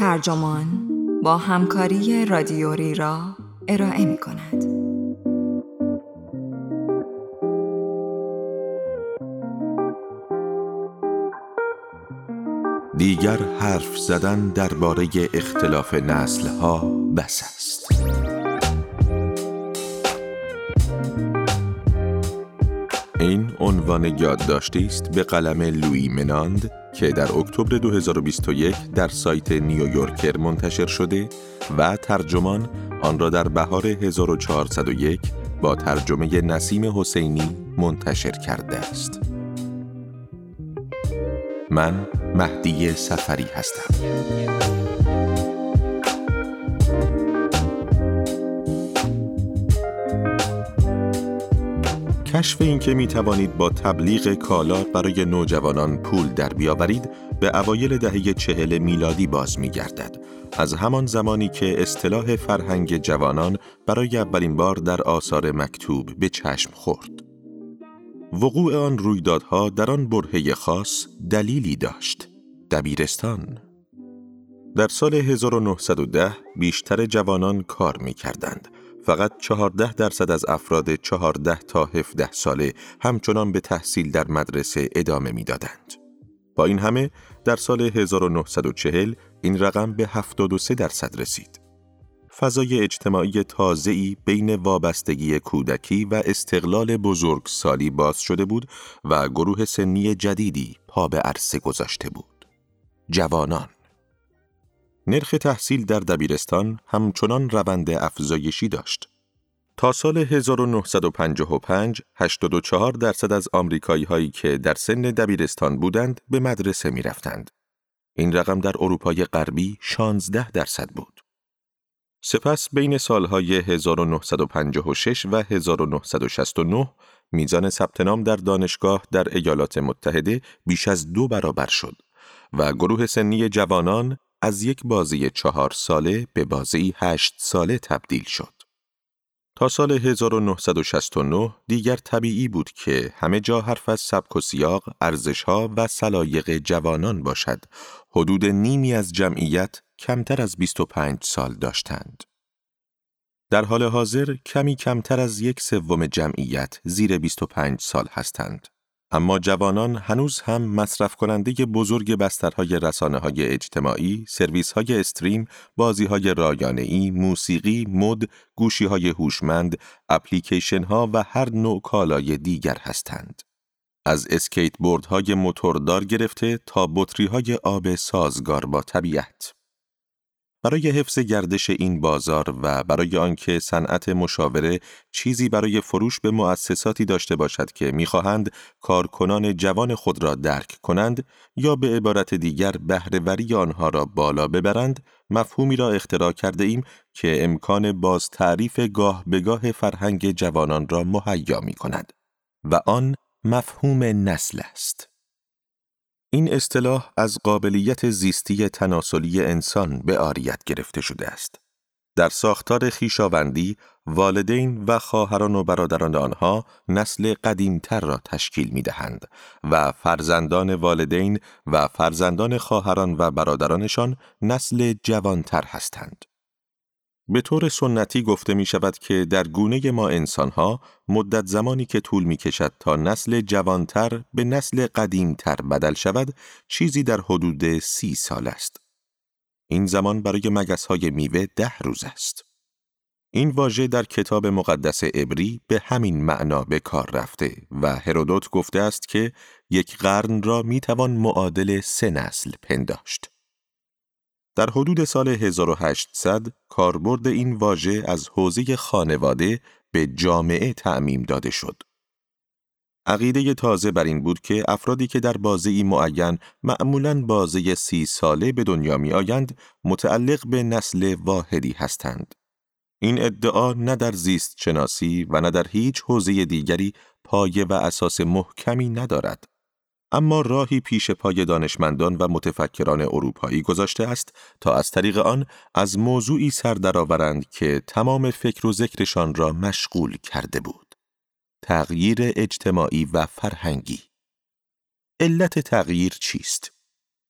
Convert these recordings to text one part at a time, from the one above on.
ترجمان با همکاری رادیوری را ارائه می کند. دیگر حرف زدن درباره اختلاف نسل ها بس است. این عنوان یادداشتی است به قلم لوی مناند که در اکتبر 2021 در سایت نیویورکر منتشر شده و ترجمان آن را در بهار 1401 با ترجمه نسیم حسینی منتشر کرده است. من مهدی سفری هستم. کشف این که می توانید با تبلیغ کالا برای نوجوانان پول در بیاورید به اوایل دهه چهل میلادی باز می گردد. از همان زمانی که اصطلاح فرهنگ جوانان برای اولین بار در آثار مکتوب به چشم خورد. وقوع آن رویدادها در آن برهه خاص دلیلی داشت. دبیرستان در سال 1910 بیشتر جوانان کار می کردند فقط 14 درصد از افراد 14 تا 17 ساله همچنان به تحصیل در مدرسه ادامه می‌دادند. با این همه در سال 1940 این رقم به 73 درصد رسید. فضای اجتماعی تازه‌ای بین وابستگی کودکی و استقلال بزرگ سالی باز شده بود و گروه سنی جدیدی پا به عرصه گذاشته بود. جوانان نرخ تحصیل در دبیرستان همچنان روند افزایشی داشت. تا سال 1955 84 درصد از آمریکایی هایی که در سن دبیرستان بودند به مدرسه می رفتند. این رقم در اروپای غربی 16 درصد بود. سپس بین سالهای 1956 و 1969 میزان ثبت نام در دانشگاه در ایالات متحده بیش از دو برابر شد و گروه سنی جوانان از یک بازی چهار ساله به بازی هشت ساله تبدیل شد. تا سال 1969 دیگر طبیعی بود که همه جا حرف از سبک و سیاق، ارزشها و سلایق جوانان باشد. حدود نیمی از جمعیت کمتر از 25 سال داشتند. در حال حاضر کمی کمتر از یک سوم جمعیت زیر 25 سال هستند. اما جوانان هنوز هم مصرف کننده بزرگ بسترهای رسانه های اجتماعی، سرویس های استریم، بازی های رایانه ای، موسیقی، مد، گوشی های هوشمند، اپلیکیشن ها و هر نوع کالای دیگر هستند. از اسکیت بورد های موتوردار گرفته تا بطری های آب سازگار با طبیعت. برای حفظ گردش این بازار و برای آنکه صنعت مشاوره چیزی برای فروش به مؤسساتی داشته باشد که می‌خواهند کارکنان جوان خود را درک کنند یا به عبارت دیگر بهرهوری آنها را بالا ببرند مفهومی را اختراع کرده ایم که امکان باز تعریف گاه به گاه فرهنگ جوانان را مهیا می کند و آن مفهوم نسل است. این اصطلاح از قابلیت زیستی تناسلی انسان به آریت گرفته شده است. در ساختار خیشاوندی، والدین و خواهران و برادران آنها نسل قدیمتر را تشکیل می دهند و فرزندان والدین و فرزندان خواهران و برادرانشان نسل جوانتر هستند. به طور سنتی گفته می شود که در گونه ما انسانها مدت زمانی که طول می کشد تا نسل جوانتر به نسل قدیمتر بدل شود چیزی در حدود سی سال است. این زمان برای مگس های میوه ده روز است. این واژه در کتاب مقدس عبری به همین معنا به کار رفته و هرودوت گفته است که یک قرن را می توان معادل سه نسل پنداشت. در حدود سال 1800 کاربرد این واژه از حوزه خانواده به جامعه تعمیم داده شد. عقیده تازه بر این بود که افرادی که در بازه معین معمولاً بازه سی ساله به دنیا می آیند متعلق به نسل واحدی هستند. این ادعا نه در زیست شناسی و نه در هیچ حوزه دیگری پایه و اساس محکمی ندارد. اما راهی پیش پای دانشمندان و متفکران اروپایی گذاشته است تا از طریق آن از موضوعی سر درآورند که تمام فکر و ذکرشان را مشغول کرده بود. تغییر اجتماعی و فرهنگی علت تغییر چیست؟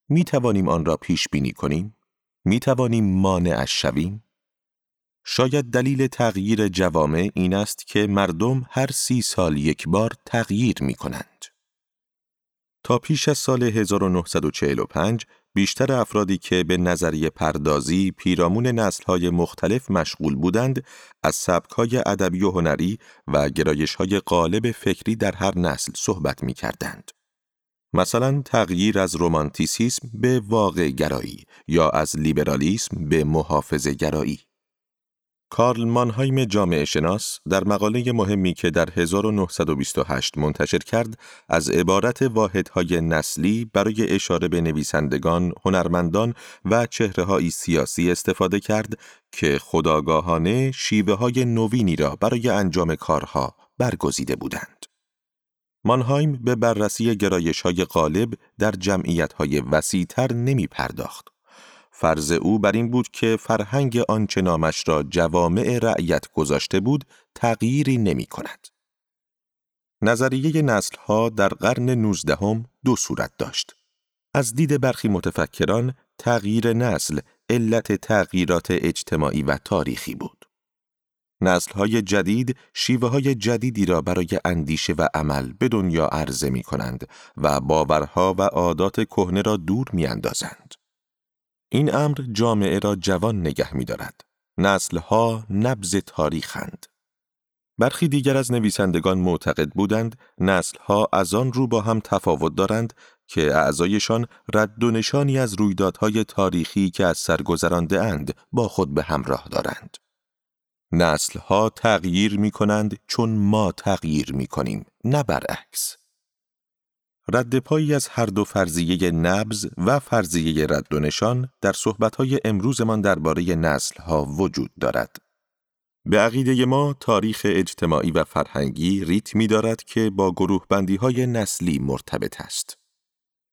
می توانیم آن را پیش بینی کنیم؟ می توانیم مانعش شویم؟ شاید دلیل تغییر جوامع این است که مردم هر سی سال یک بار تغییر می کنند. تا پیش از سال 1945 بیشتر افرادی که به نظریه پردازی پیرامون نسلهای مختلف مشغول بودند از سبکهای ادبی و هنری و گرایشهای غالب فکری در هر نسل صحبت می کردند. مثلا تغییر از رومانتیسیسم به واقع گرایی یا از لیبرالیسم به محافظ گرایی. کارل مانهایم جامعه شناس در مقاله مهمی که در 1928 منتشر کرد از عبارت واحدهای نسلی برای اشاره به نویسندگان، هنرمندان و چهرههایی سیاسی استفاده کرد که خداگاهانه شیوه های نوینی را برای انجام کارها برگزیده بودند. مانهایم به بررسی گرایش های غالب در جمعیت های وسیعتر نمی پرداخت. فرض او بر این بود که فرهنگ آنچه نامش را جوامع رعیت گذاشته بود تغییری نمی کند. نظریه نسلها در قرن نوزدهم دو صورت داشت. از دید برخی متفکران تغییر نسل علت تغییرات اجتماعی و تاریخی بود. نسلهای جدید شیوه های جدیدی را برای اندیشه و عمل به دنیا عرضه می کنند و باورها و عادات کهنه را دور می اندازند. این امر جامعه را جوان نگه می دارد. نسلها نبز تاریخند. برخی دیگر از نویسندگان معتقد بودند نسلها از آن رو با هم تفاوت دارند که اعضایشان رد و نشانی از رویدادهای تاریخی که از سر اند با خود به همراه دارند. نسلها تغییر می کنند چون ما تغییر می کنیم نه برعکس. رد پایی از هر دو فرضیه نبز و فرضیه رد و نشان در صحبتهای امروزمان درباره نسلها وجود دارد. به عقیده ما تاریخ اجتماعی و فرهنگی ریتمی دارد که با گروه بندی های نسلی مرتبط است.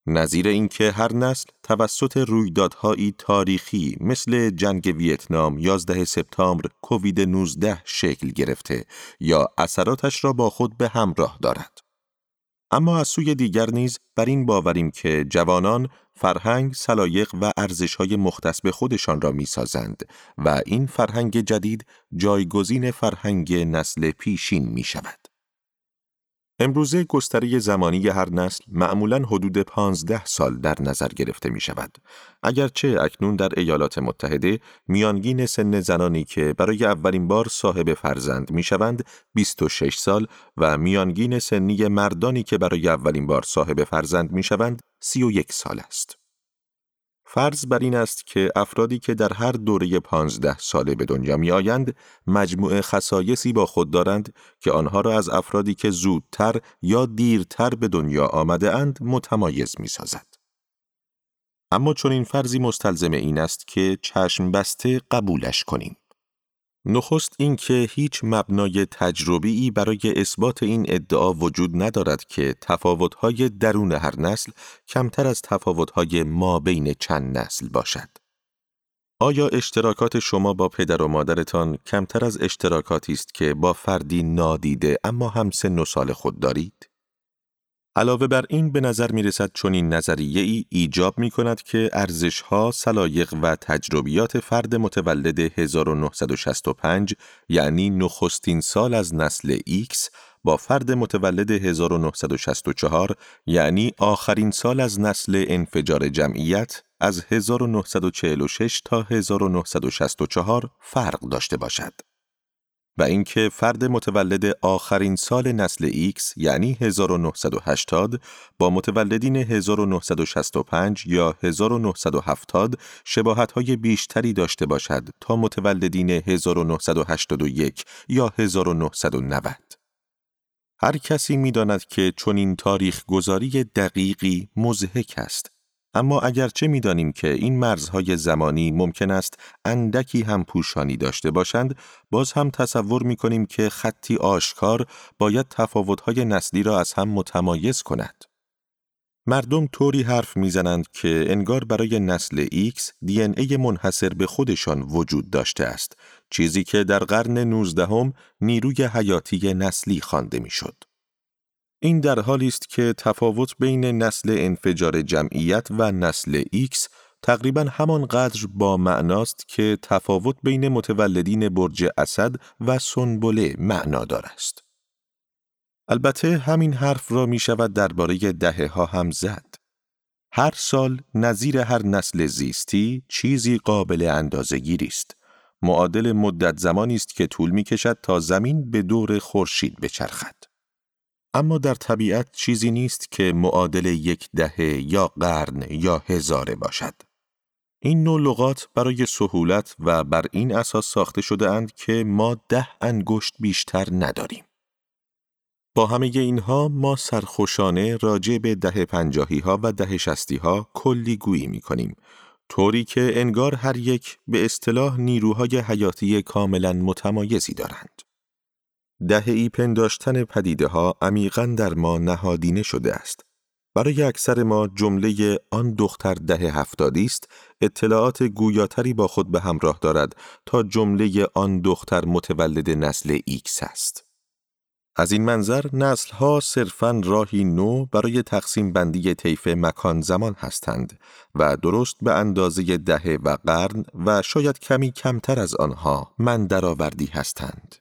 نظیر اینکه هر نسل توسط رویدادهایی تاریخی مثل جنگ ویتنام 11 سپتامبر کووید 19 شکل گرفته یا اثراتش را با خود به همراه دارد. اما از سوی دیگر نیز بر این باوریم که جوانان فرهنگ، سلایق و ارزشهای مختص به خودشان را می‌سازند و این فرهنگ جدید جایگزین فرهنگ نسل پیشین می شود. امروزه گستره زمانی هر نسل معمولا حدود 15 سال در نظر گرفته می شود. اگرچه اکنون در ایالات متحده میانگین سن زنانی که برای اولین بار صاحب فرزند می شوند 26 سال و میانگین سنی مردانی که برای اولین بار صاحب فرزند می شوند 31 سال است. فرض بر این است که افرادی که در هر دوره پانزده ساله به دنیا می آیند مجموعه خصایصی با خود دارند که آنها را از افرادی که زودتر یا دیرتر به دنیا آمده اند متمایز می سازد. اما چون این فرضی مستلزم این است که چشم بسته قبولش کنیم. نخست اینکه هیچ مبنای تجربی برای اثبات این ادعا وجود ندارد که تفاوت‌های درون هر نسل کمتر از تفاوت‌های ما بین چند نسل باشد. آیا اشتراکات شما با پدر و مادرتان کمتر از اشتراکاتی است که با فردی نادیده اما هم سن و سال خود دارید؟ علاوه بر این به نظر می رسد چون این نظریه ای ایجاب می کند که ارزش ها، سلایق و تجربیات فرد متولد 1965 یعنی نخستین سال از نسل X با فرد متولد 1964 یعنی آخرین سال از نسل انفجار جمعیت از 1946 تا 1964 فرق داشته باشد. و اینکه فرد متولد آخرین سال نسل X یعنی 1980 با متولدین 1965 یا 1970 های بیشتری داشته باشد تا متولدین 1981 یا 1990. هر کسی می داند که چنین تاریخ گذاری دقیقی مزهک است اما اگرچه می‌دانیم که این مرزهای زمانی ممکن است اندکی هم پوشانی داشته باشند، باز هم تصور می کنیم که خطی آشکار باید تفاوتهای نسلی را از هم متمایز کند. مردم طوری حرف می‌زنند که انگار برای نسل X دی ای منحصر به خودشان وجود داشته است، چیزی که در قرن نوزدهم نیروی حیاتی نسلی خوانده می‌شد. این در حالی است که تفاوت بین نسل انفجار جمعیت و نسل X تقریبا همانقدر با معناست که تفاوت بین متولدین برج اسد و سنبله معنادار است. البته همین حرف را می شود درباره دهه ها هم زد. هر سال نظیر هر نسل زیستی چیزی قابل اندازه‌گیری است. معادل مدت زمانی است که طول می کشد تا زمین به دور خورشید بچرخد. اما در طبیعت چیزی نیست که معادل یک دهه یا قرن یا هزاره باشد. این نوع لغات برای سهولت و بر این اساس ساخته شده اند که ما ده انگشت بیشتر نداریم. با همه اینها ما سرخوشانه راجع به ده پنجاهی ها و ده شستی ها کلی گویی می کنیم. طوری که انگار هر یک به اصطلاح نیروهای حیاتی کاملا متمایزی دارند. ای پنداشتن پدیده ها عمیقا در ما نهادینه شده است. برای اکثر ما جمله آن دختر دهه هفتادی است اطلاعات گویاتری با خود به همراه دارد تا جمله آن دختر متولد نسل ایکس است. از این منظر نسل ها صرفاً راهی نو برای تقسیم بندی طیف مکان زمان هستند و درست به اندازه دهه و قرن و شاید کمی کمتر از آنها من درآوردی هستند.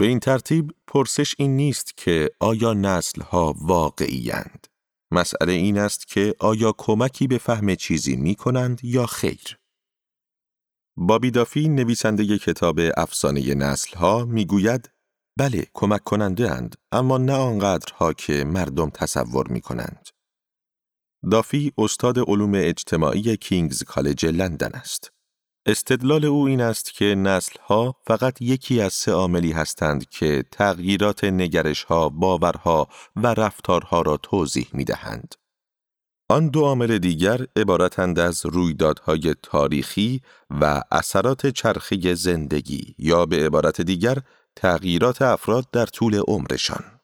به این ترتیب پرسش این نیست که آیا نسل ها واقعی هند. مسئله این است که آیا کمکی به فهم چیزی می کنند یا خیر. بابی دافی نویسنده کتاب افسانه نسل ها می گوید بله کمک کننده اند اما نه آنقدرها که مردم تصور می کنند. دافی استاد علوم اجتماعی کینگز کالج لندن است. استدلال او این است که نسلها فقط یکی از سه عاملی هستند که تغییرات نگرشها، باورها و رفتارها را توضیح می دهند. آن دو عامل دیگر عبارتند از رویدادهای تاریخی و اثرات چرخی زندگی یا به عبارت دیگر تغییرات افراد در طول عمرشان.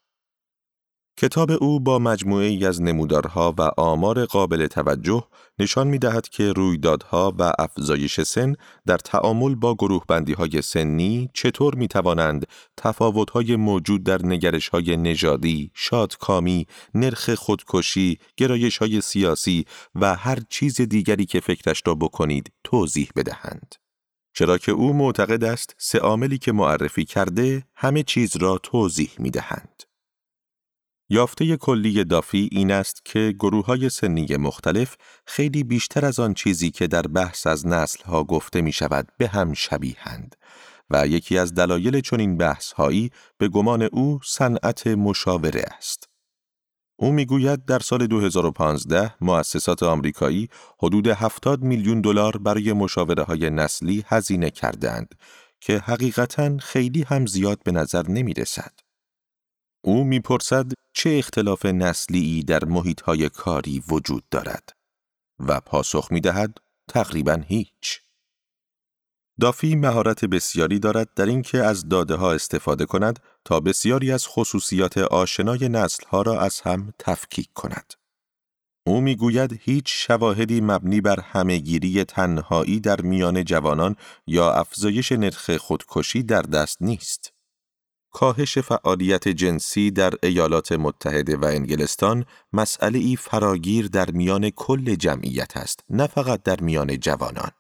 کتاب او با مجموعه ای از نمودارها و آمار قابل توجه نشان می دهد که رویدادها و افزایش سن در تعامل با گروه بندی های سنی چطور می توانند تفاوت های موجود در نگرش های نژادی، شادکامی، نرخ خودکشی، گرایش های سیاسی و هر چیز دیگری که فکرش را بکنید توضیح بدهند. چرا که او معتقد است سه عاملی که معرفی کرده همه چیز را توضیح می دهند. یافته کلی دافی این است که گروه های سنی مختلف خیلی بیشتر از آن چیزی که در بحث از نسل ها گفته می شود به هم شبیهند و یکی از دلایل چنین بحث هایی به گمان او صنعت مشاوره است. او می‌گوید در سال 2015 مؤسسات آمریکایی حدود 70 میلیون دلار برای مشاوره های نسلی هزینه کردند که حقیقتا خیلی هم زیاد به نظر نمی رسد. او می‌پرسد چه اختلاف نسلی در محیط های کاری وجود دارد و پاسخ می دهد تقریبا هیچ. دافی مهارت بسیاری دارد در اینکه از داده ها استفاده کند تا بسیاری از خصوصیات آشنای نسل ها را از هم تفکیک کند. او می‌گوید هیچ شواهدی مبنی بر همهگیری تنهایی در میان جوانان یا افزایش نرخ خودکشی در دست نیست. کاهش فعالیت جنسی در ایالات متحده و انگلستان مسئله ای فراگیر در میان کل جمعیت است، نه فقط در میان جوانان.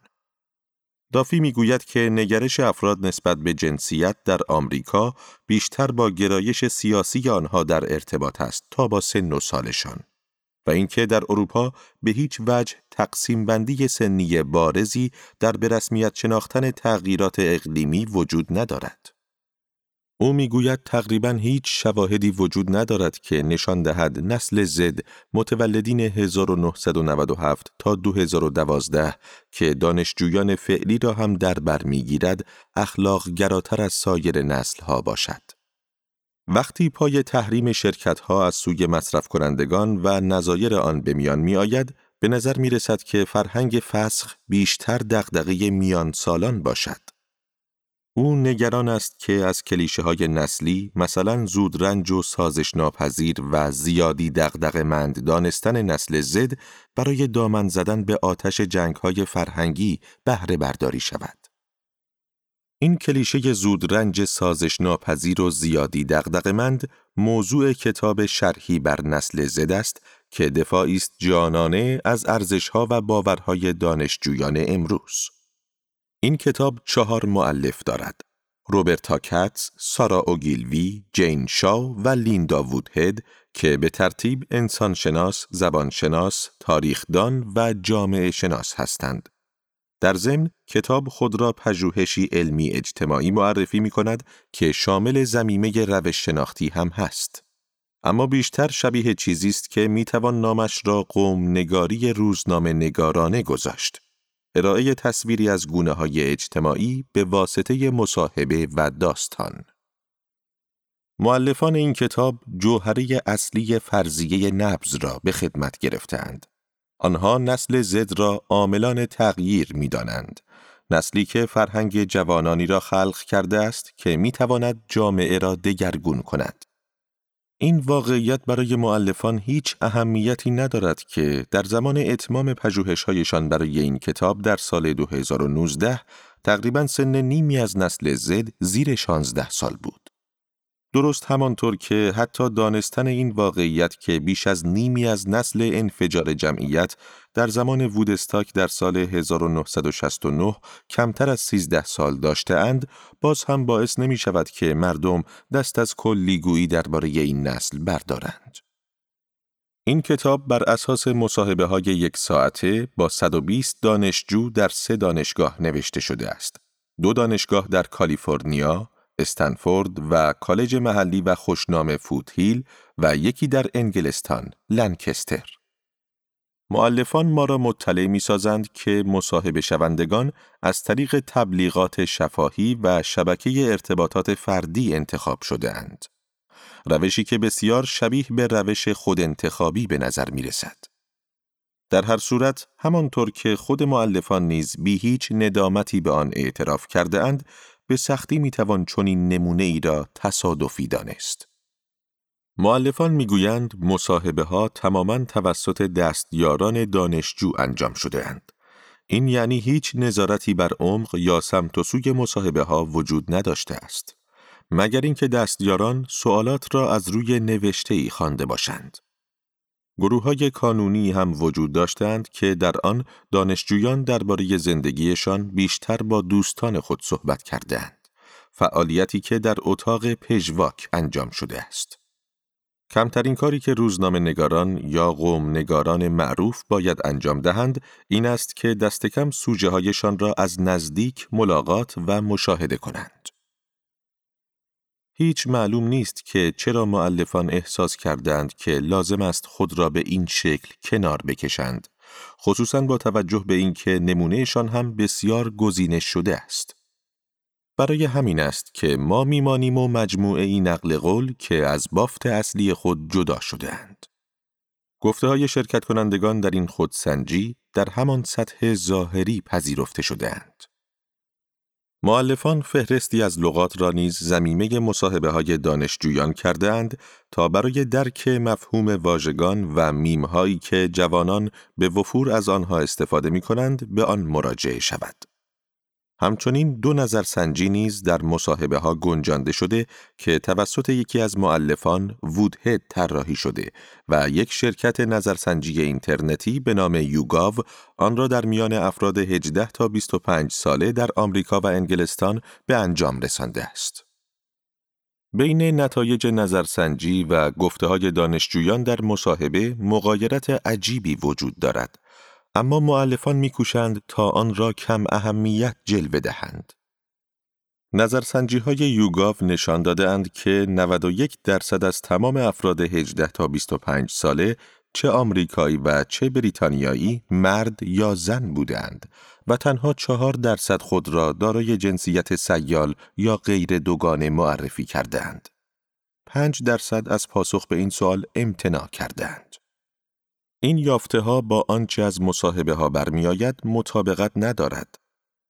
دافی می‌گوید که نگرش افراد نسبت به جنسیت در آمریکا بیشتر با گرایش سیاسی آنها در ارتباط است تا با سن و سالشان و اینکه در اروپا به هیچ وجه تقسیم بندی سنی بارزی در به رسمیت شناختن تغییرات اقلیمی وجود ندارد. او می‌گوید تقریبا هیچ شواهدی وجود ندارد که نشان دهد نسل زد متولدین 1997 تا 2012 که دانشجویان فعلی را هم در بر می‌گیرد اخلاق گراتر از سایر نسل ها باشد. وقتی پای تحریم شرکت ها از سوی مصرف کنندگان و نظایر آن به میان می آید، به نظر می رسد که فرهنگ فسخ بیشتر دغدغه میان سالان باشد. او نگران است که از کلیشه های نسلی مثلا زودرنج و سازش ناپذیر و زیادی دغدغه مند دانستن نسل زد برای دامن زدن به آتش جنگ های فرهنگی بهره برداری شود. این کلیشه زودرنج سازش ناپذیر و زیادی دغدغه مند موضوع کتاب شرحی بر نسل زد است که دفاعی است جانانه از ارزشها و باورهای دانشجویان امروز. این کتاب چهار معلف دارد. روبرتا کاتس، سارا اوگیلوی، جین شاو و لیندا وودهد که به ترتیب انسانشناس، زبانشناس، تاریخدان و جامعه شناس هستند. در ضمن کتاب خود را پژوهشی علمی اجتماعی معرفی می کند که شامل زمیمه روش شناختی هم هست. اما بیشتر شبیه چیزی است که می توان نامش را قوم نگاری روزنامه نگارانه گذاشت. ارائه تصویری از گونه های اجتماعی به واسطه مصاحبه و داستان. معلفان این کتاب جوهره اصلی فرضیه نبز را به خدمت گرفتند. آنها نسل زد را عاملان تغییر می دانند. نسلی که فرهنگ جوانانی را خلق کرده است که می تواند جامعه را دگرگون کند. این واقعیت برای معلفان هیچ اهمیتی ندارد که در زمان اتمام پژوهش‌هایشان برای این کتاب در سال 2019 تقریبا سن نیمی از نسل زد زیر 16 سال بود. درست همانطور که حتی دانستن این واقعیت که بیش از نیمی از نسل انفجار جمعیت در زمان وودستاک در سال 1969 کمتر از 13 سال داشته اند، باز هم باعث نمی شود که مردم دست از کلیگویی درباره این نسل بردارند. این کتاب بر اساس مصاحبه های یک ساعته با 120 دانشجو در سه دانشگاه نوشته شده است. دو دانشگاه در کالیفرنیا، استنفورد و کالج محلی و خوشنام فوتهیل و یکی در انگلستان، لنکستر. مؤلفان ما را مطلع می سازند که مصاحبه شوندگان از طریق تبلیغات شفاهی و شبکه ارتباطات فردی انتخاب شده اند. روشی که بسیار شبیه به روش خود انتخابی به نظر می رسد. در هر صورت همانطور که خود مؤلفان نیز بی هیچ ندامتی به آن اعتراف کرده اند به سختی می‌توان چنین نمونه ای را تصادفی دانست. معلفان می‌گویند مصاحبه ها تماما توسط دستیاران دانشجو انجام شده اند. این یعنی هیچ نظارتی بر عمق یا سمت و سوی مصاحبه ها وجود نداشته است. مگر اینکه دستیاران سوالات را از روی نوشته ای خوانده باشند. گروه های کانونی هم وجود داشتند که در آن دانشجویان درباره زندگیشان بیشتر با دوستان خود صحبت کردند. فعالیتی که در اتاق پژواک انجام شده است. کمترین کاری که روزنامه نگاران یا قوم نگاران معروف باید انجام دهند این است که دست کم را از نزدیک ملاقات و مشاهده کنند. هیچ معلوم نیست که چرا معلفان احساس کردند که لازم است خود را به این شکل کنار بکشند، خصوصا با توجه به اینکه نمونهشان هم بسیار گزینش شده است. برای همین است که ما میمانیم و مجموعه این نقل قول که از بافت اصلی خود جدا شده اند. گفته های شرکت کنندگان در این خودسنجی در همان سطح ظاهری پذیرفته شده اند. معلفان فهرستی از لغات را نیز زمیمه مصاحبه های دانشجویان کرده اند تا برای درک مفهوم واژگان و میمهایی که جوانان به وفور از آنها استفاده می کنند به آن مراجعه شود. همچنین دو نظرسنجی نیز در مصاحبه ها گنجانده شده که توسط یکی از معلفان وودهد طراحی شده و یک شرکت نظرسنجی اینترنتی به نام یوگاو آن را در میان افراد 18 تا 25 ساله در آمریکا و انگلستان به انجام رسانده است. بین نتایج نظرسنجی و گفته های دانشجویان در مصاحبه مقایرت عجیبی وجود دارد اما معلفان میکوشند تا آن را کم اهمیت جلوه دهند. نظرسنجی های یوگاو نشان دادند که 91 درصد از تمام افراد 18 تا 25 ساله چه آمریکایی و چه بریتانیایی مرد یا زن بودند و تنها چهار درصد خود را دارای جنسیت سیال یا غیر دوگانه معرفی کردند. 5 درصد از پاسخ به این سوال امتناع کردند. این یافته ها با آنچه از مصاحبه ها برمیآید مطابقت ندارد.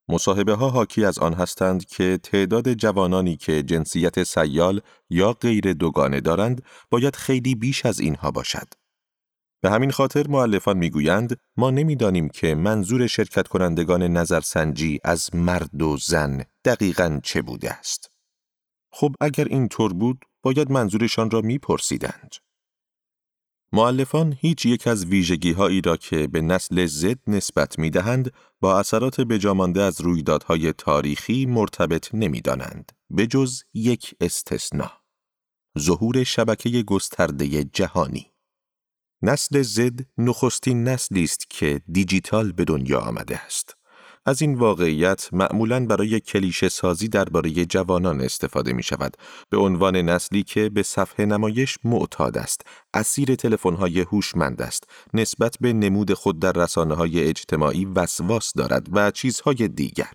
مصاحبه ها حاکی از آن هستند که تعداد جوانانی که جنسیت سیال یا غیر دوگانه دارند باید خیلی بیش از اینها باشد. به همین خاطر معلفان می‌گویند ما نمی‌دانیم که منظور شرکت کنندگان نظرسنجی از مرد و زن دقیقا چه بوده است. خب اگر این طور بود باید منظورشان را میپرسیدند. معلفان هیچ یک از ویژگی هایی را که به نسل زد نسبت می دهند با اثرات بجامانده از رویدادهای تاریخی مرتبط نمی دانند. به جز یک استثنا. ظهور شبکه گسترده جهانی. نسل زد نخستین نسلی است که دیجیتال به دنیا آمده است. از این واقعیت معمولاً برای کلیشه سازی درباره جوانان استفاده می شود به عنوان نسلی که به صفحه نمایش معتاد است، اسیر تلفن‌های هوشمند است، نسبت به نمود خود در رسانه های اجتماعی وسواس دارد و چیزهای دیگر.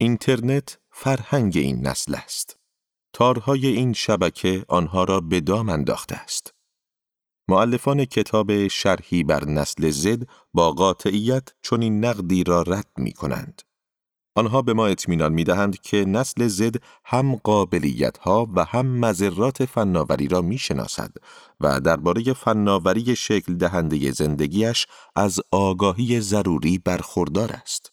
اینترنت فرهنگ این نسل است. تارهای این شبکه آنها را به دام انداخته است. معلفان کتاب شرحی بر نسل زد با قاطعیت چنین نقدی را رد می کنند. آنها به ما اطمینان می دهند که نسل زد هم قابلیت ها و هم مذرات فناوری را می شناسد و درباره فناوری شکل دهنده زندگیش از آگاهی ضروری برخوردار است.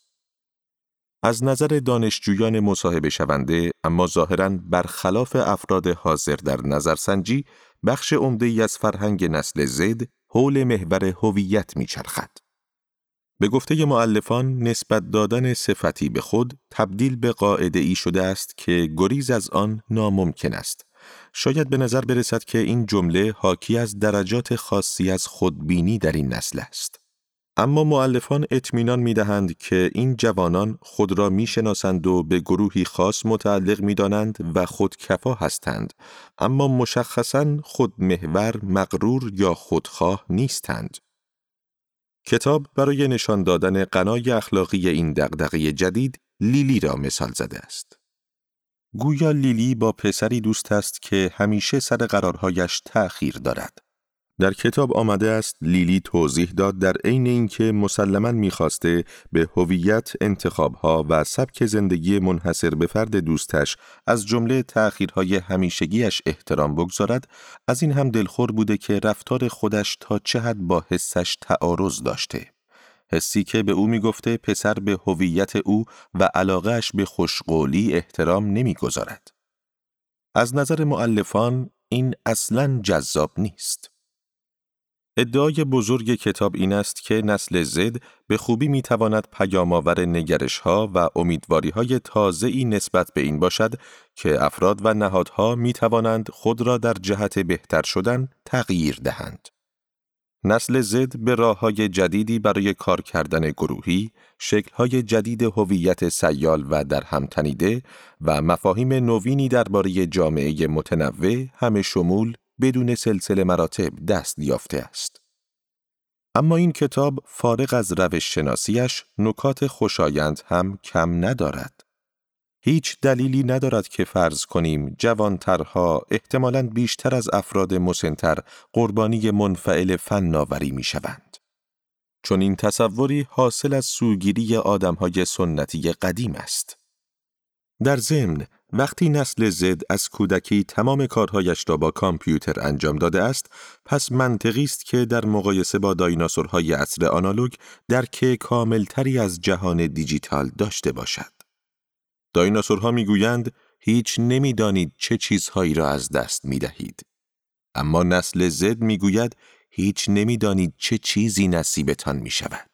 از نظر دانشجویان مصاحبه شونده اما ظاهراً برخلاف افراد حاضر در نظرسنجی بخش عمده ای از فرهنگ نسل زد حول محور هویت میچرخد. به گفته معلفان نسبت دادن صفتی به خود تبدیل به قاعده ای شده است که گریز از آن ناممکن است. شاید به نظر برسد که این جمله حاکی از درجات خاصی از خودبینی در این نسل است. اما معلفان اطمینان می دهند که این جوانان خود را می شناسند و به گروهی خاص متعلق می دانند و خودکفا هستند. اما مشخصا خودمحور مغرور یا خودخواه نیستند. کتاب برای نشان دادن قنای اخلاقی این دغدغه جدید لیلی را مثال زده است. گویا لیلی با پسری دوست است که همیشه سر قرارهایش تأخیر دارد. در کتاب آمده است لیلی توضیح داد در عین اینکه مسلما می‌خواسته به هویت انتخابها و سبک زندگی منحصر به فرد دوستش از جمله تأخیرهای همیشگیش احترام بگذارد از این هم دلخور بوده که رفتار خودش تا چه حد با حسش تعارض داشته. حسی که به او می‌گفته پسر به هویت او و علاقهش به خوشقولی احترام نمی‌گذارد. از نظر معلفان این اصلا جذاب نیست. ادعای بزرگ کتاب این است که نسل زد به خوبی می تواند پیامآور نگرش ها و امیدواری های تازه ای نسبت به این باشد که افراد و نهادها می توانند خود را در جهت بهتر شدن تغییر دهند. نسل زد به راه های جدیدی برای کار کردن گروهی، شکل های جدید هویت سیال و در هم تنیده و مفاهیم نوینی درباره جامعه متنوع همه شمول بدون سلسله مراتب دست یافته است. اما این کتاب فارغ از روش شناسیش نکات خوشایند هم کم ندارد. هیچ دلیلی ندارد که فرض کنیم جوانترها احتمالاً بیشتر از افراد مسنتر قربانی منفعل فناوری می شوند. چون این تصوری حاصل از سوگیری آدمهای سنتی قدیم است. در ضمن وقتی نسل زد از کودکی تمام کارهایش را با کامپیوتر انجام داده است، پس منطقی است که در مقایسه با دایناسورهای عصر آنالوگ درک کاملتری از جهان دیجیتال داشته باشد. دایناسورها می‌گویند هیچ نمی‌دانید چه چیزهایی را از دست می دهید. اما نسل زد می‌گوید هیچ نمی‌دانید چه چیزی نصیبتان می شود.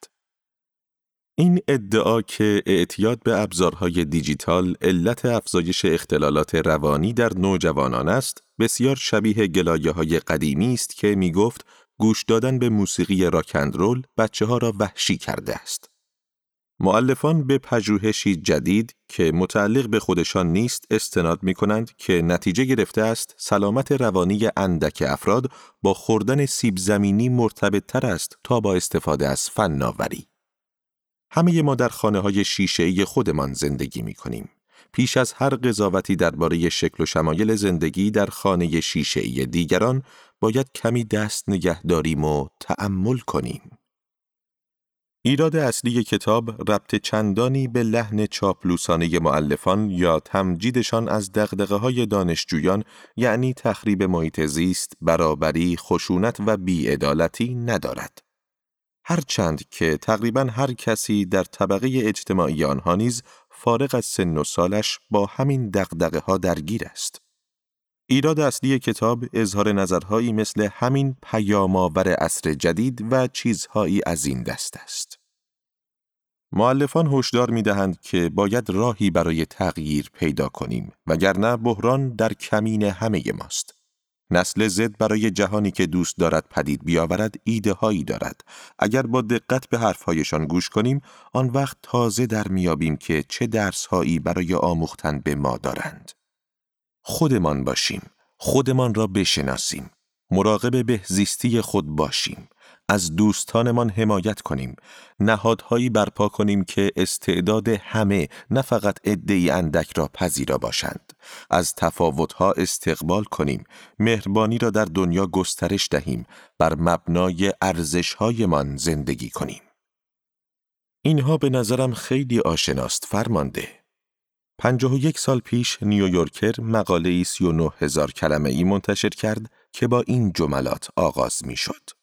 این ادعا که اعتیاد به ابزارهای دیجیتال علت افزایش اختلالات روانی در نوجوانان است، بسیار شبیه گلایه های قدیمی است که می گفت گوش دادن به موسیقی راکندرول بچه ها را وحشی کرده است. معلفان به پژوهشی جدید که متعلق به خودشان نیست استناد می کنند که نتیجه گرفته است سلامت روانی اندک افراد با خوردن سیب زمینی مرتبط تر است تا با استفاده از فناوری. همه ما در خانه های شیشه خودمان زندگی می کنیم. پیش از هر قضاوتی درباره شکل و شمایل زندگی در خانه شیشه دیگران باید کمی دست نگه داریم و تأمل کنیم. ایراد اصلی کتاب ربط چندانی به لحن چاپلوسانه معلفان یا تمجیدشان از دقدقه های دانشجویان یعنی تخریب محیط زیست، برابری، خشونت و بیعدالتی ندارد. هرچند که تقریبا هر کسی در طبقه اجتماعی آنها نیز فارغ از سن و سالش با همین دقدقه ها درگیر است. ایراد اصلی کتاب اظهار نظرهایی مثل همین پیامآور عصر جدید و چیزهایی از این دست است. معلفان هشدار می دهند که باید راهی برای تغییر پیدا کنیم وگرنه بحران در کمین همه ماست. نسل زد برای جهانی که دوست دارد پدید بیاورد ایده هایی دارد. اگر با دقت به حرفهایشان گوش کنیم، آن وقت تازه در میابیم که چه درس هایی برای آموختن به ما دارند. خودمان باشیم، خودمان را بشناسیم، مراقب بهزیستی خود باشیم، از دوستانمان حمایت کنیم، نهادهایی برپا کنیم که استعداد همه نه فقط عدهای اندک را پذیرا باشند. از تفاوتها استقبال کنیم، مهربانی را در دنیا گسترش دهیم، بر مبنای ارزشهایمان زندگی کنیم. اینها به نظرم خیلی آشناست فرمانده. پنجاه و یک سال پیش نیویورکر مقاله و نه هزار کلمه ای منتشر کرد که با این جملات آغاز می شد.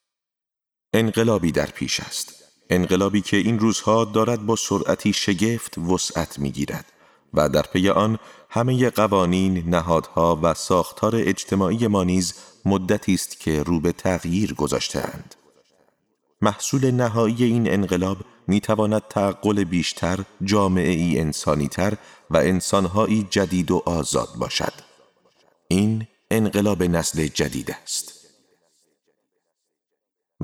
انقلابی در پیش است. انقلابی که این روزها دارد با سرعتی شگفت وسعت می گیرد و در پی آن همه قوانین، نهادها و ساختار اجتماعی ما نیز مدتی است که رو به تغییر گذاشتهاند. محصول نهایی این انقلاب می تواند تعقل بیشتر، جامعه ای انسانی تر و انسانهایی جدید و آزاد باشد. این انقلاب نسل جدید است.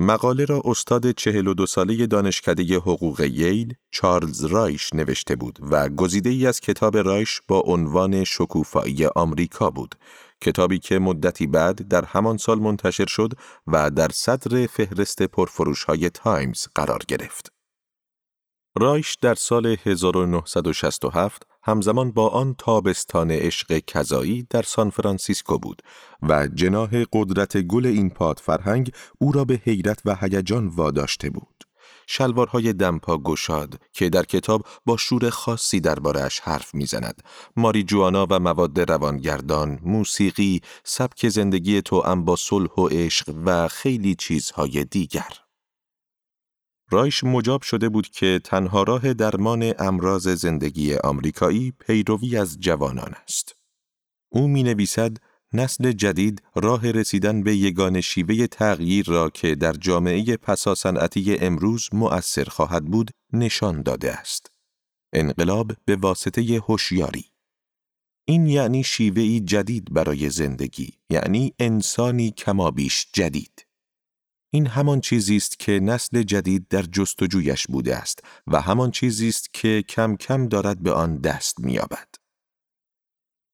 مقاله را استاد چهل و دو ساله دانشکده حقوق ییل چارلز رایش نوشته بود و گزیده ای از کتاب رایش با عنوان شکوفایی آمریکا بود کتابی که مدتی بعد در همان سال منتشر شد و در صدر فهرست پرفروش های تایمز قرار گرفت. رایش در سال 1967 همزمان با آن تابستان عشق کذایی در سان فرانسیسکو بود و جناح قدرت گل این پاد فرهنگ او را به حیرت و هیجان واداشته بود. شلوارهای دمپا گشاد که در کتاب با شور خاصی دربارهش حرف می‌زند ماری جوانا و مواد روانگردان موسیقی سبک زندگی توأم با صلح و عشق و خیلی چیزهای دیگر رایش مجاب شده بود که تنها راه درمان امراض زندگی آمریکایی پیروی از جوانان است. او می نویسد نسل جدید راه رسیدن به یگان شیوه تغییر را که در جامعه پساسنعتی امروز مؤثر خواهد بود نشان داده است. انقلاب به واسطه هوشیاری این یعنی شیوهی جدید برای زندگی یعنی انسانی کمابیش جدید این همان چیزی است که نسل جدید در جستجویش بوده است و همان چیزی است که کم کم دارد به آن دست می‌یابد.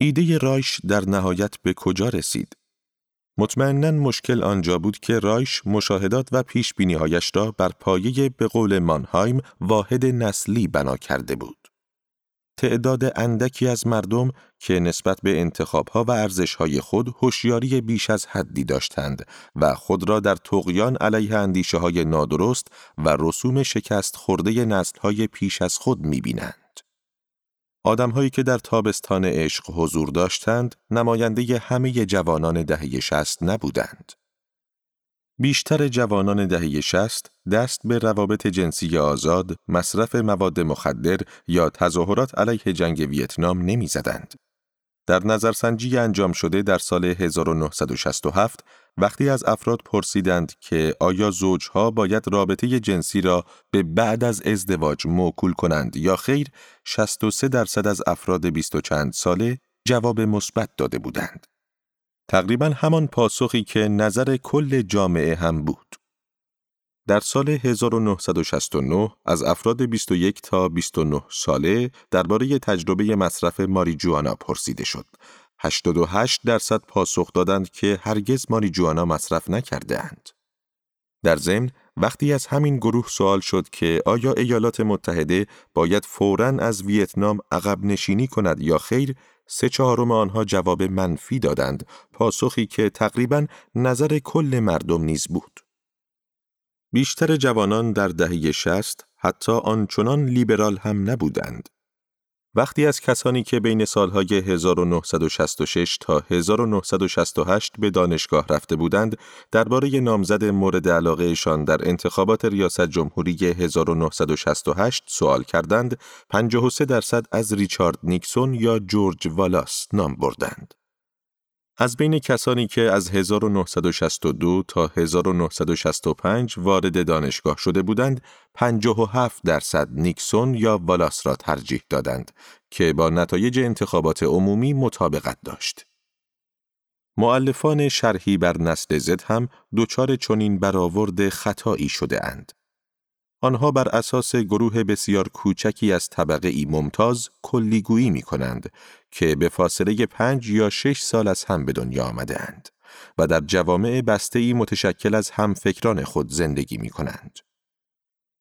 ایده رایش در نهایت به کجا رسید؟ مطمئنا مشکل آنجا بود که رایش مشاهدات و پیش هایش را بر پایه به قول مانهایم واحد نسلی بنا کرده بود. تعداد اندکی از مردم که نسبت به انتخابها و ارزشهای خود هوشیاری بیش از حدی داشتند و خود را در تقیان علیه اندیشه های نادرست و رسوم شکست خورده نسلهای پیش از خود می‌بینند. آدمهایی که در تابستان عشق حضور داشتند نماینده همه جوانان دهه شست نبودند. بیشتر جوانان دهه شست دست به روابط جنسی آزاد، مصرف مواد مخدر یا تظاهرات علیه جنگ ویتنام نمی زدند. در نظرسنجی انجام شده در سال 1967 وقتی از افراد پرسیدند که آیا زوجها باید رابطه جنسی را به بعد از ازدواج موکول کنند یا خیر 63 درصد از افراد بیست و چند ساله جواب مثبت داده بودند. تقریبا همان پاسخی که نظر کل جامعه هم بود. در سال 1969 از افراد 21 تا 29 ساله درباره تجربه مصرف ماریجوانا پرسیده شد. 88 درصد پاسخ دادند که هرگز ماریجوانا مصرف نکرده اند. در ضمن وقتی از همین گروه سوال شد که آیا ایالات متحده باید فوراً از ویتنام عقب نشینی کند یا خیر سه چهارم آنها جواب منفی دادند پاسخی که تقریبا نظر کل مردم نیز بود. بیشتر جوانان در دهه شست حتی آنچنان لیبرال هم نبودند. وقتی از کسانی که بین سالهای 1966 تا 1968 به دانشگاه رفته بودند درباره نامزد مورد علاقهشان در انتخابات ریاست جمهوری 1968 سوال کردند 53 درصد از ریچارد نیکسون یا جورج والاس نام بردند. از بین کسانی که از 1962 تا 1965 وارد دانشگاه شده بودند، 57 درصد نیکسون یا والاس را ترجیح دادند که با نتایج انتخابات عمومی مطابقت داشت. معلفان شرحی بر نسل زد هم دچار چنین برآورد خطایی شده اند. آنها بر اساس گروه بسیار کوچکی از طبقه ای ممتاز کلیگویی می کنند که به فاصله پنج یا شش سال از هم به دنیا آمده اند و در جوامع بسته ای متشکل از هم فکران خود زندگی می کنند.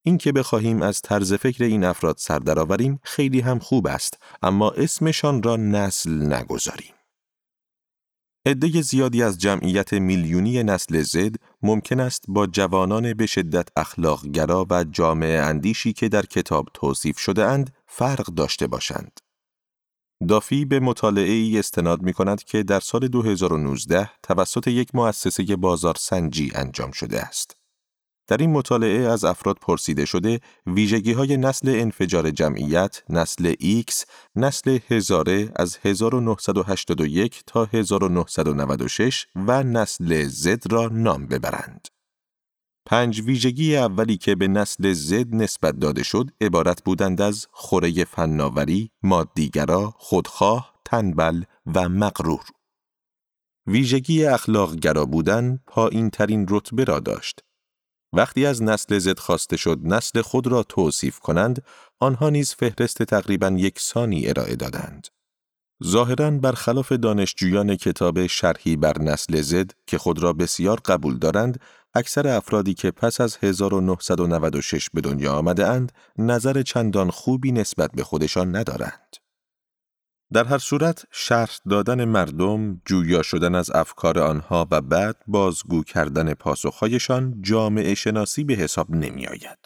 این که بخواهیم از طرز فکر این افراد سر درآوریم خیلی هم خوب است اما اسمشان را نسل نگذاریم. عده زیادی از جمعیت میلیونی نسل زد ممکن است با جوانان به شدت اخلاقگرا و جامعه اندیشی که در کتاب توصیف شده اند فرق داشته باشند. دافی به مطالعه ای استناد می کند که در سال 2019 توسط یک مؤسسه بازار سنجی انجام شده است. در این مطالعه از افراد پرسیده شده ویژگی های نسل انفجار جمعیت، نسل X، نسل هزاره از 1981 تا 1996 و نسل Z را نام ببرند. پنج ویژگی اولی که به نسل زد نسبت داده شد عبارت بودند از خوره فناوری، مادیگرا، خودخواه، تنبل و مغرور. ویژگی اخلاقگرا بودن پایین ترین رتبه را داشت وقتی از نسل زد خواسته شد نسل خود را توصیف کنند، آنها نیز فهرست تقریبا یکسانی ارائه دادند. ظاهرا برخلاف دانشجویان کتاب شرحی بر نسل زد که خود را بسیار قبول دارند، اکثر افرادی که پس از 1996 به دنیا آمده اند، نظر چندان خوبی نسبت به خودشان ندارند. در هر صورت شرح دادن مردم، جویا شدن از افکار آنها و بعد بازگو کردن پاسخهایشان جامعه شناسی به حساب نمی آید.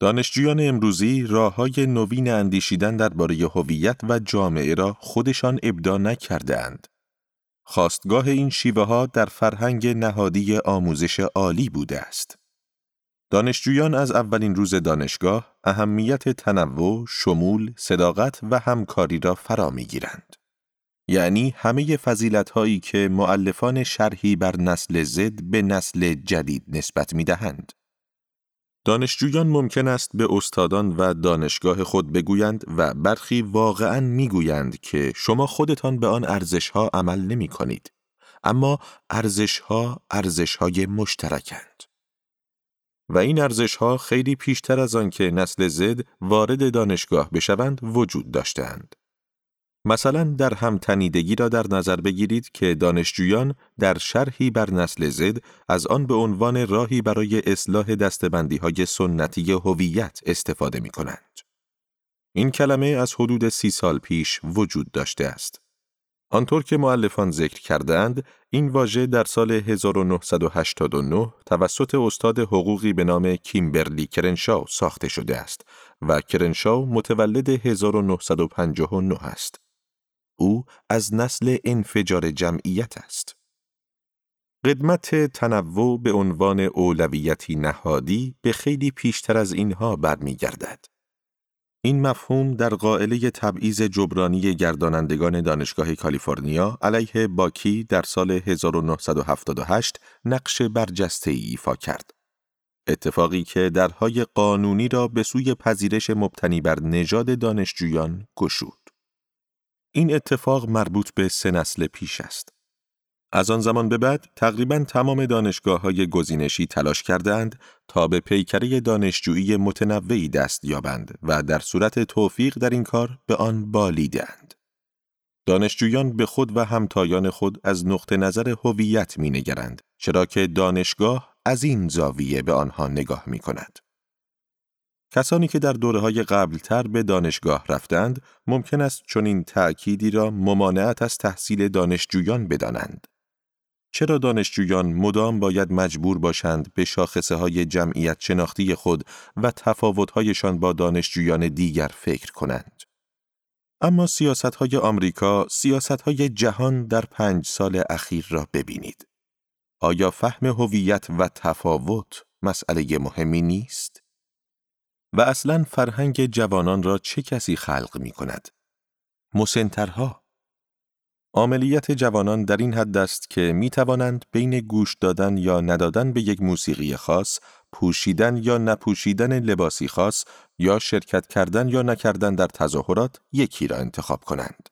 دانشجویان امروزی راه های نوین اندیشیدن درباره هویت و جامعه را خودشان ابدا نکرده اند. خواستگاه این شیوه ها در فرهنگ نهادی آموزش عالی بوده است. دانشجویان از اولین روز دانشگاه اهمیت تنوع، شمول، صداقت و همکاری را فرا می‌گیرند. یعنی همه فضیلت هایی که معلفان شرحی بر نسل زد به نسل جدید نسبت می دهند. دانشجویان ممکن است به استادان و دانشگاه خود بگویند و برخی واقعا می‌گویند که شما خودتان به آن ارزش ها عمل نمی کنید. اما ارزش ها ارزش های مشترکند. و این ارزش ها خیلی پیشتر از آن که نسل زد وارد دانشگاه بشوند وجود داشتند. مثلا در هم تنیدگی را در نظر بگیرید که دانشجویان در شرحی بر نسل زد از آن به عنوان راهی برای اصلاح دستبندی های سنتی هویت استفاده می کنند. این کلمه از حدود سی سال پیش وجود داشته است. آنطور که معلفان ذکر کردند، این واژه در سال 1989 توسط استاد حقوقی به نام کیمبرلی کرنشاو ساخته شده است و کرنشاو متولد 1959 است. او از نسل انفجار جمعیت است. قدمت تنوع به عنوان اولویتی نهادی به خیلی پیشتر از اینها برمیگردد. این مفهوم در قائله تبعیض جبرانی گردانندگان دانشگاه کالیفرنیا علیه باکی در سال 1978 نقش برجسته ایفا کرد. اتفاقی که درهای قانونی را به سوی پذیرش مبتنی بر نژاد دانشجویان گشود. این اتفاق مربوط به سه نسل پیش است. از آن زمان به بعد تقریبا تمام دانشگاه های گزینشی تلاش کردند تا به پیکره دانشجویی متنوعی دست یابند و در صورت توفیق در این کار به آن بالیدند. دانشجویان به خود و همتایان خود از نقطه نظر هویت می نگرند چرا که دانشگاه از این زاویه به آنها نگاه می کند. کسانی که در دوره های قبلتر به دانشگاه رفتند ممکن است چنین تأکیدی را ممانعت از تحصیل دانشجویان بدانند. چرا دانشجویان مدام باید مجبور باشند به شاخصه های جمعیت شناختی خود و تفاوتهایشان با دانشجویان دیگر فکر کنند؟ اما سیاست های آمریکا، سیاست های جهان در پنج سال اخیر را ببینید. آیا فهم هویت و تفاوت مسئله مهمی نیست؟ و اصلا فرهنگ جوانان را چه کسی خلق می کند؟ مسنترها عملیت جوانان در این حد است که می توانند بین گوش دادن یا ندادن به یک موسیقی خاص، پوشیدن یا نپوشیدن لباسی خاص یا شرکت کردن یا نکردن در تظاهرات یکی را انتخاب کنند.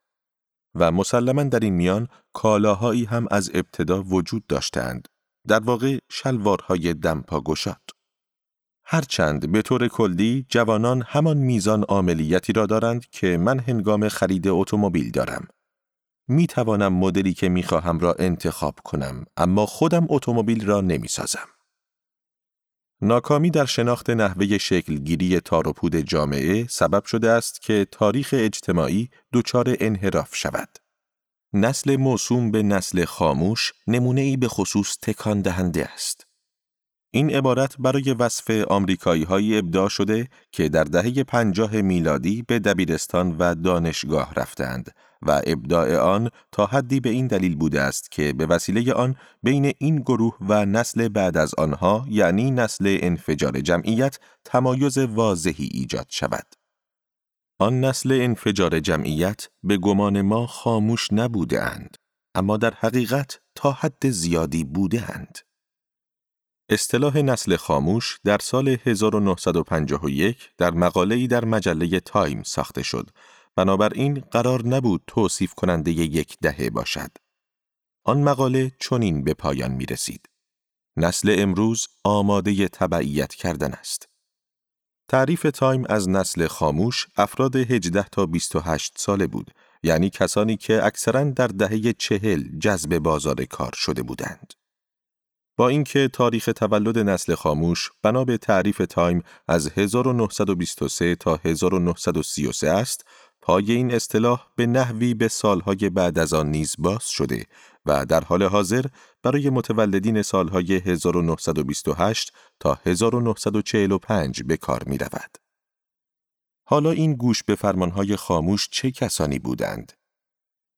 و مسلما در این میان کالاهایی هم از ابتدا وجود داشتند. در واقع شلوارهای دمپا گشاد. هرچند به طور کلی جوانان همان میزان عملیاتی را دارند که من هنگام خرید اتومبیل دارم. می توانم مدلی که می خواهم را انتخاب کنم اما خودم اتومبیل را نمی سازم. ناکامی در شناخت نحوه شکلگیری تاروپود جامعه سبب شده است که تاریخ اجتماعی دچار انحراف شود. نسل موسوم به نسل خاموش نمونه ای به خصوص تکان دهنده است. این عبارت برای وصف آمریکایی های ابداع شده که در دهه پنجاه میلادی به دبیرستان و دانشگاه رفتند و ابداع آن تا حدی به این دلیل بوده است که به وسیله آن بین این گروه و نسل بعد از آنها یعنی نسل انفجار جمعیت تمایز واضحی ایجاد شود. آن نسل انفجار جمعیت به گمان ما خاموش نبوده اند، اما در حقیقت تا حد زیادی بوده اند. اصطلاح نسل خاموش در سال 1951 در مقاله‌ای در مجله تایم ساخته شد بنابراین قرار نبود توصیف کننده یک دهه باشد. آن مقاله چنین به پایان می رسید. نسل امروز آماده تبعیت کردن است. تعریف تایم از نسل خاموش افراد 18 تا 28 ساله بود یعنی کسانی که اکثرا در دهه چهل جذب بازار کار شده بودند. با اینکه تاریخ تولد نسل خاموش بنا به تعریف تایم از 1923 تا 1933 است، پای این اصطلاح به نحوی به سالهای بعد از آن نیز باز شده و در حال حاضر برای متولدین سالهای 1928 تا 1945 به کار می رود. حالا این گوش به فرمانهای خاموش چه کسانی بودند؟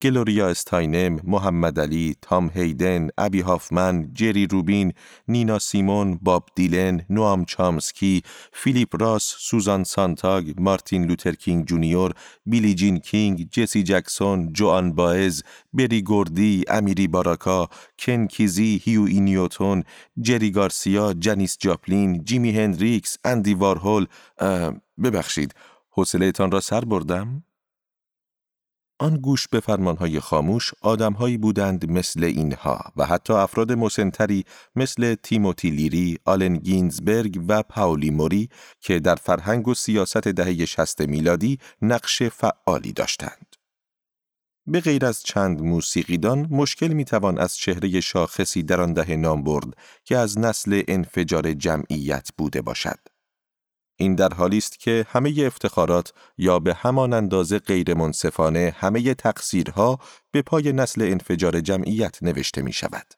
گلوریا استاینم، محمد علی، تام هیدن، ابی هافمن، جری روبین، نینا سیمون، باب دیلن، نوام چامسکی، فیلیپ راس، سوزان سانتاگ، مارتین لوترکینگ جونیور، بیلی جین کینگ، جسی جکسون، جوان باز، بری گوردی، امیری باراکا، کن کیزی، هیو نیوتون، جری گارسیا، جنیس جاپلین، جیمی هندریکس، اندی وارهول، ببخشید، حوصلهتان را سر بردم؟ آن گوش به فرمانهای خاموش آدمهایی بودند مثل اینها و حتی افراد مسنتری مثل تیموتی لیری، آلن گینزبرگ و پاولی موری که در فرهنگ و سیاست دهه شست میلادی نقش فعالی داشتند. به غیر از چند موسیقیدان مشکل می‌توان از چهره شاخصی در آن دهه نام برد که از نسل انفجار جمعیت بوده باشد. این در حالی است که همه افتخارات یا به همان اندازه غیر منصفانه همه تقصیرها به پای نسل انفجار جمعیت نوشته می شود.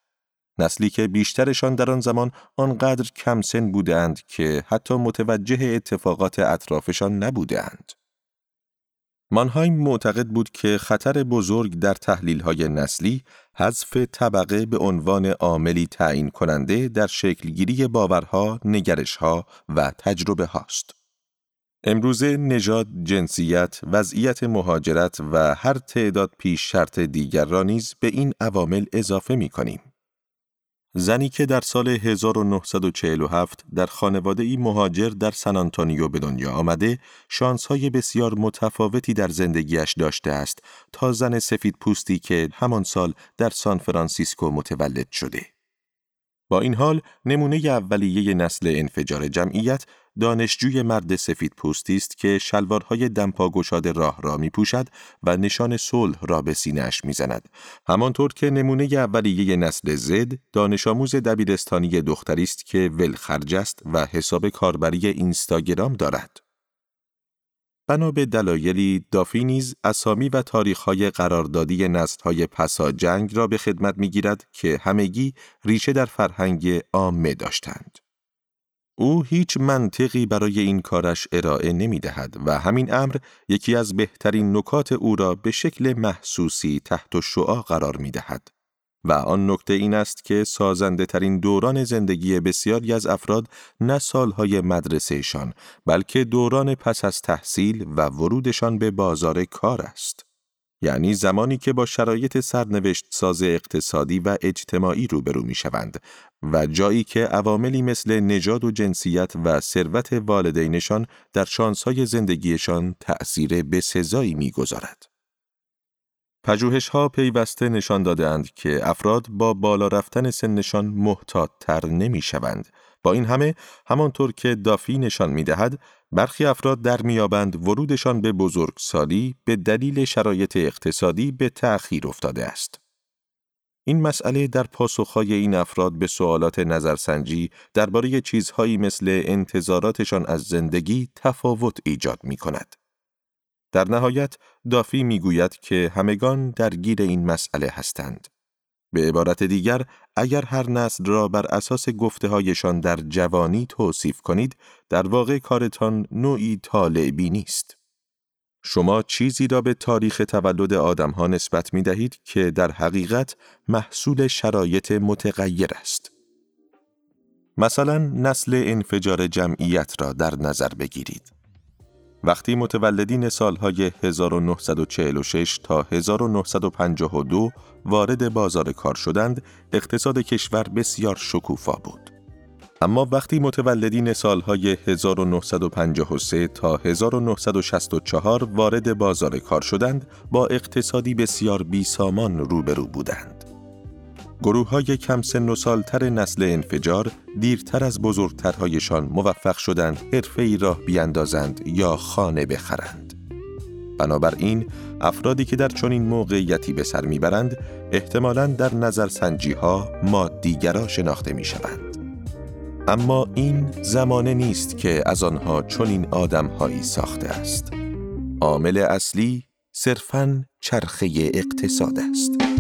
نسلی که بیشترشان در آن زمان آنقدر کم سن بودند که حتی متوجه اتفاقات اطرافشان نبودند. مانهایم معتقد بود که خطر بزرگ در های نسلی حذف طبقه به عنوان عاملی تعیین کننده در شکلگیری باورها، نگرشها و تجربه هاست. امروزه نژاد، جنسیت، وضعیت مهاجرت و هر تعداد پیش شرط دیگر را نیز به این عوامل اضافه می کنیم. زنی که در سال 1947 در خانواده ای مهاجر در سن آنتونیو به دنیا آمده، های بسیار متفاوتی در زندگیش داشته است تا زن سفید پوستی که همان سال در سان فرانسیسکو متولد شده. با این حال نمونه اولیه نسل انفجار جمعیت دانشجوی مرد سفید پوستی است که شلوارهای دمپا گشاد راه را می پوشد و نشان صلح را به سینهش می زند. همانطور که نمونه اولیه نسل زد دانش آموز دبیرستانی دختری است که ولخرج است و حساب کاربری اینستاگرام دارد. بنا به دلایلی دافی نیز اسامی و تاریخهای قراردادی نسلهای پسا جنگ را به خدمت می‌گیرد که همگی ریشه در فرهنگ عامه داشتند. او هیچ منطقی برای این کارش ارائه نمی دهد و همین امر یکی از بهترین نکات او را به شکل محسوسی تحت شعا قرار می دهد. و آن نکته این است که سازنده ترین دوران زندگی بسیاری از افراد نه سالهای مدرسهشان بلکه دوران پس از تحصیل و ورودشان به بازار کار است. یعنی زمانی که با شرایط سرنوشت ساز اقتصادی و اجتماعی روبرو می شوند و جایی که عواملی مثل نژاد و جنسیت و ثروت والدینشان در شانسهای زندگیشان تأثیر بسزایی می گذارد. پژوهش ها پیوسته نشان دادند که افراد با بالا رفتن سنشان محتاط تر نمی شوند. با این همه همانطور که دافی نشان می دهد برخی افراد در میابند ورودشان به بزرگسالی به دلیل شرایط اقتصادی به تأخیر افتاده است. این مسئله در پاسخهای این افراد به سوالات نظرسنجی درباره چیزهایی مثل انتظاراتشان از زندگی تفاوت ایجاد می کند. در نهایت دافی می‌گوید که همگان درگیر این مسئله هستند. به عبارت دیگر اگر هر نسل را بر اساس گفته هایشان در جوانی توصیف کنید در واقع کارتان نوعی طالعی نیست. شما چیزی را به تاریخ تولد آدم ها نسبت می دهید که در حقیقت محصول شرایط متغیر است. مثلا نسل انفجار جمعیت را در نظر بگیرید. وقتی متولدین سالهای 1946 تا 1952 وارد بازار کار شدند، اقتصاد کشور بسیار شکوفا بود. اما وقتی متولدین سالهای 1953 تا 1964 وارد بازار کار شدند، با اقتصادی بسیار بیسامان روبرو بودند. گروه های کم سن و سالتر نسل انفجار دیرتر از بزرگترهایشان موفق شدند حرفه ای راه بیندازند یا خانه بخرند. بنابراین افرادی که در چنین موقعیتی به سر می‌برند احتمالاً در نظرسنجی ها مادیگرا شناخته می شوند. اما این زمانه نیست که از آنها چنین آدمهایی ساخته است. عامل اصلی صرفاً چرخه اقتصاد است.